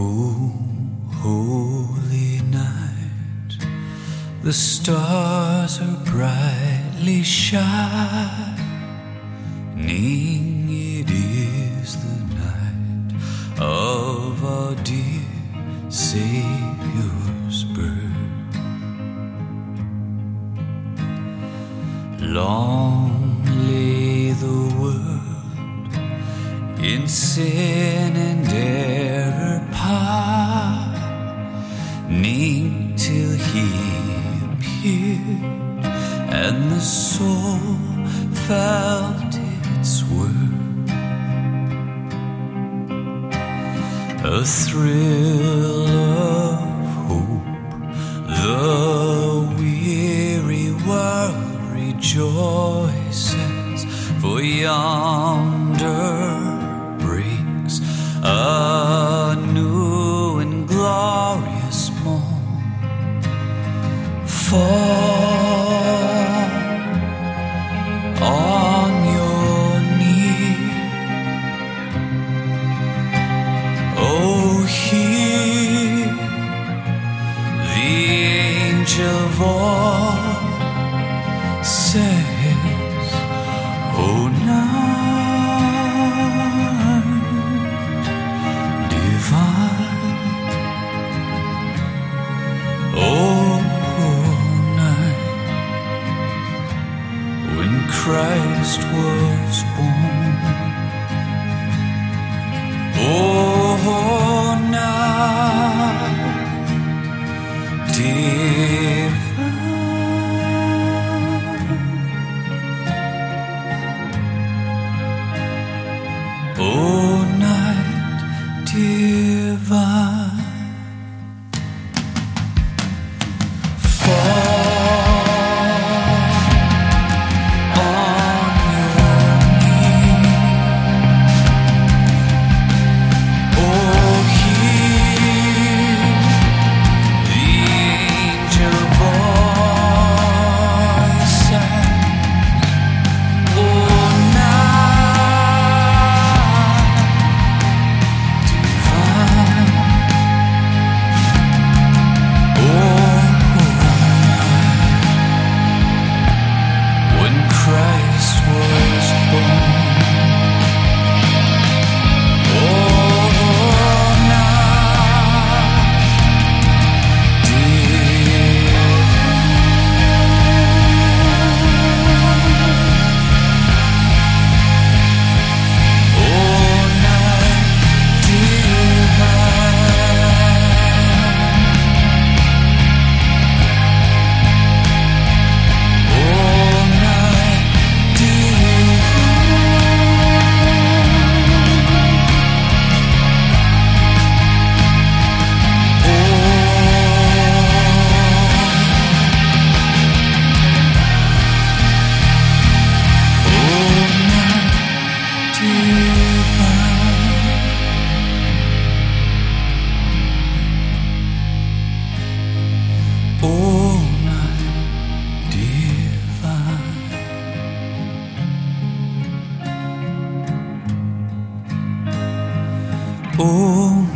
Oh, holy night, the stars are brightly shining. It is the night of our dear Savior's birth. Long lay the world in sin and the soul felt its worth. A thrill of hope, the weary world rejoices, for yonder breaks a Fall on your knees. Oh, hear the angel voice says, Christ was born. Oh,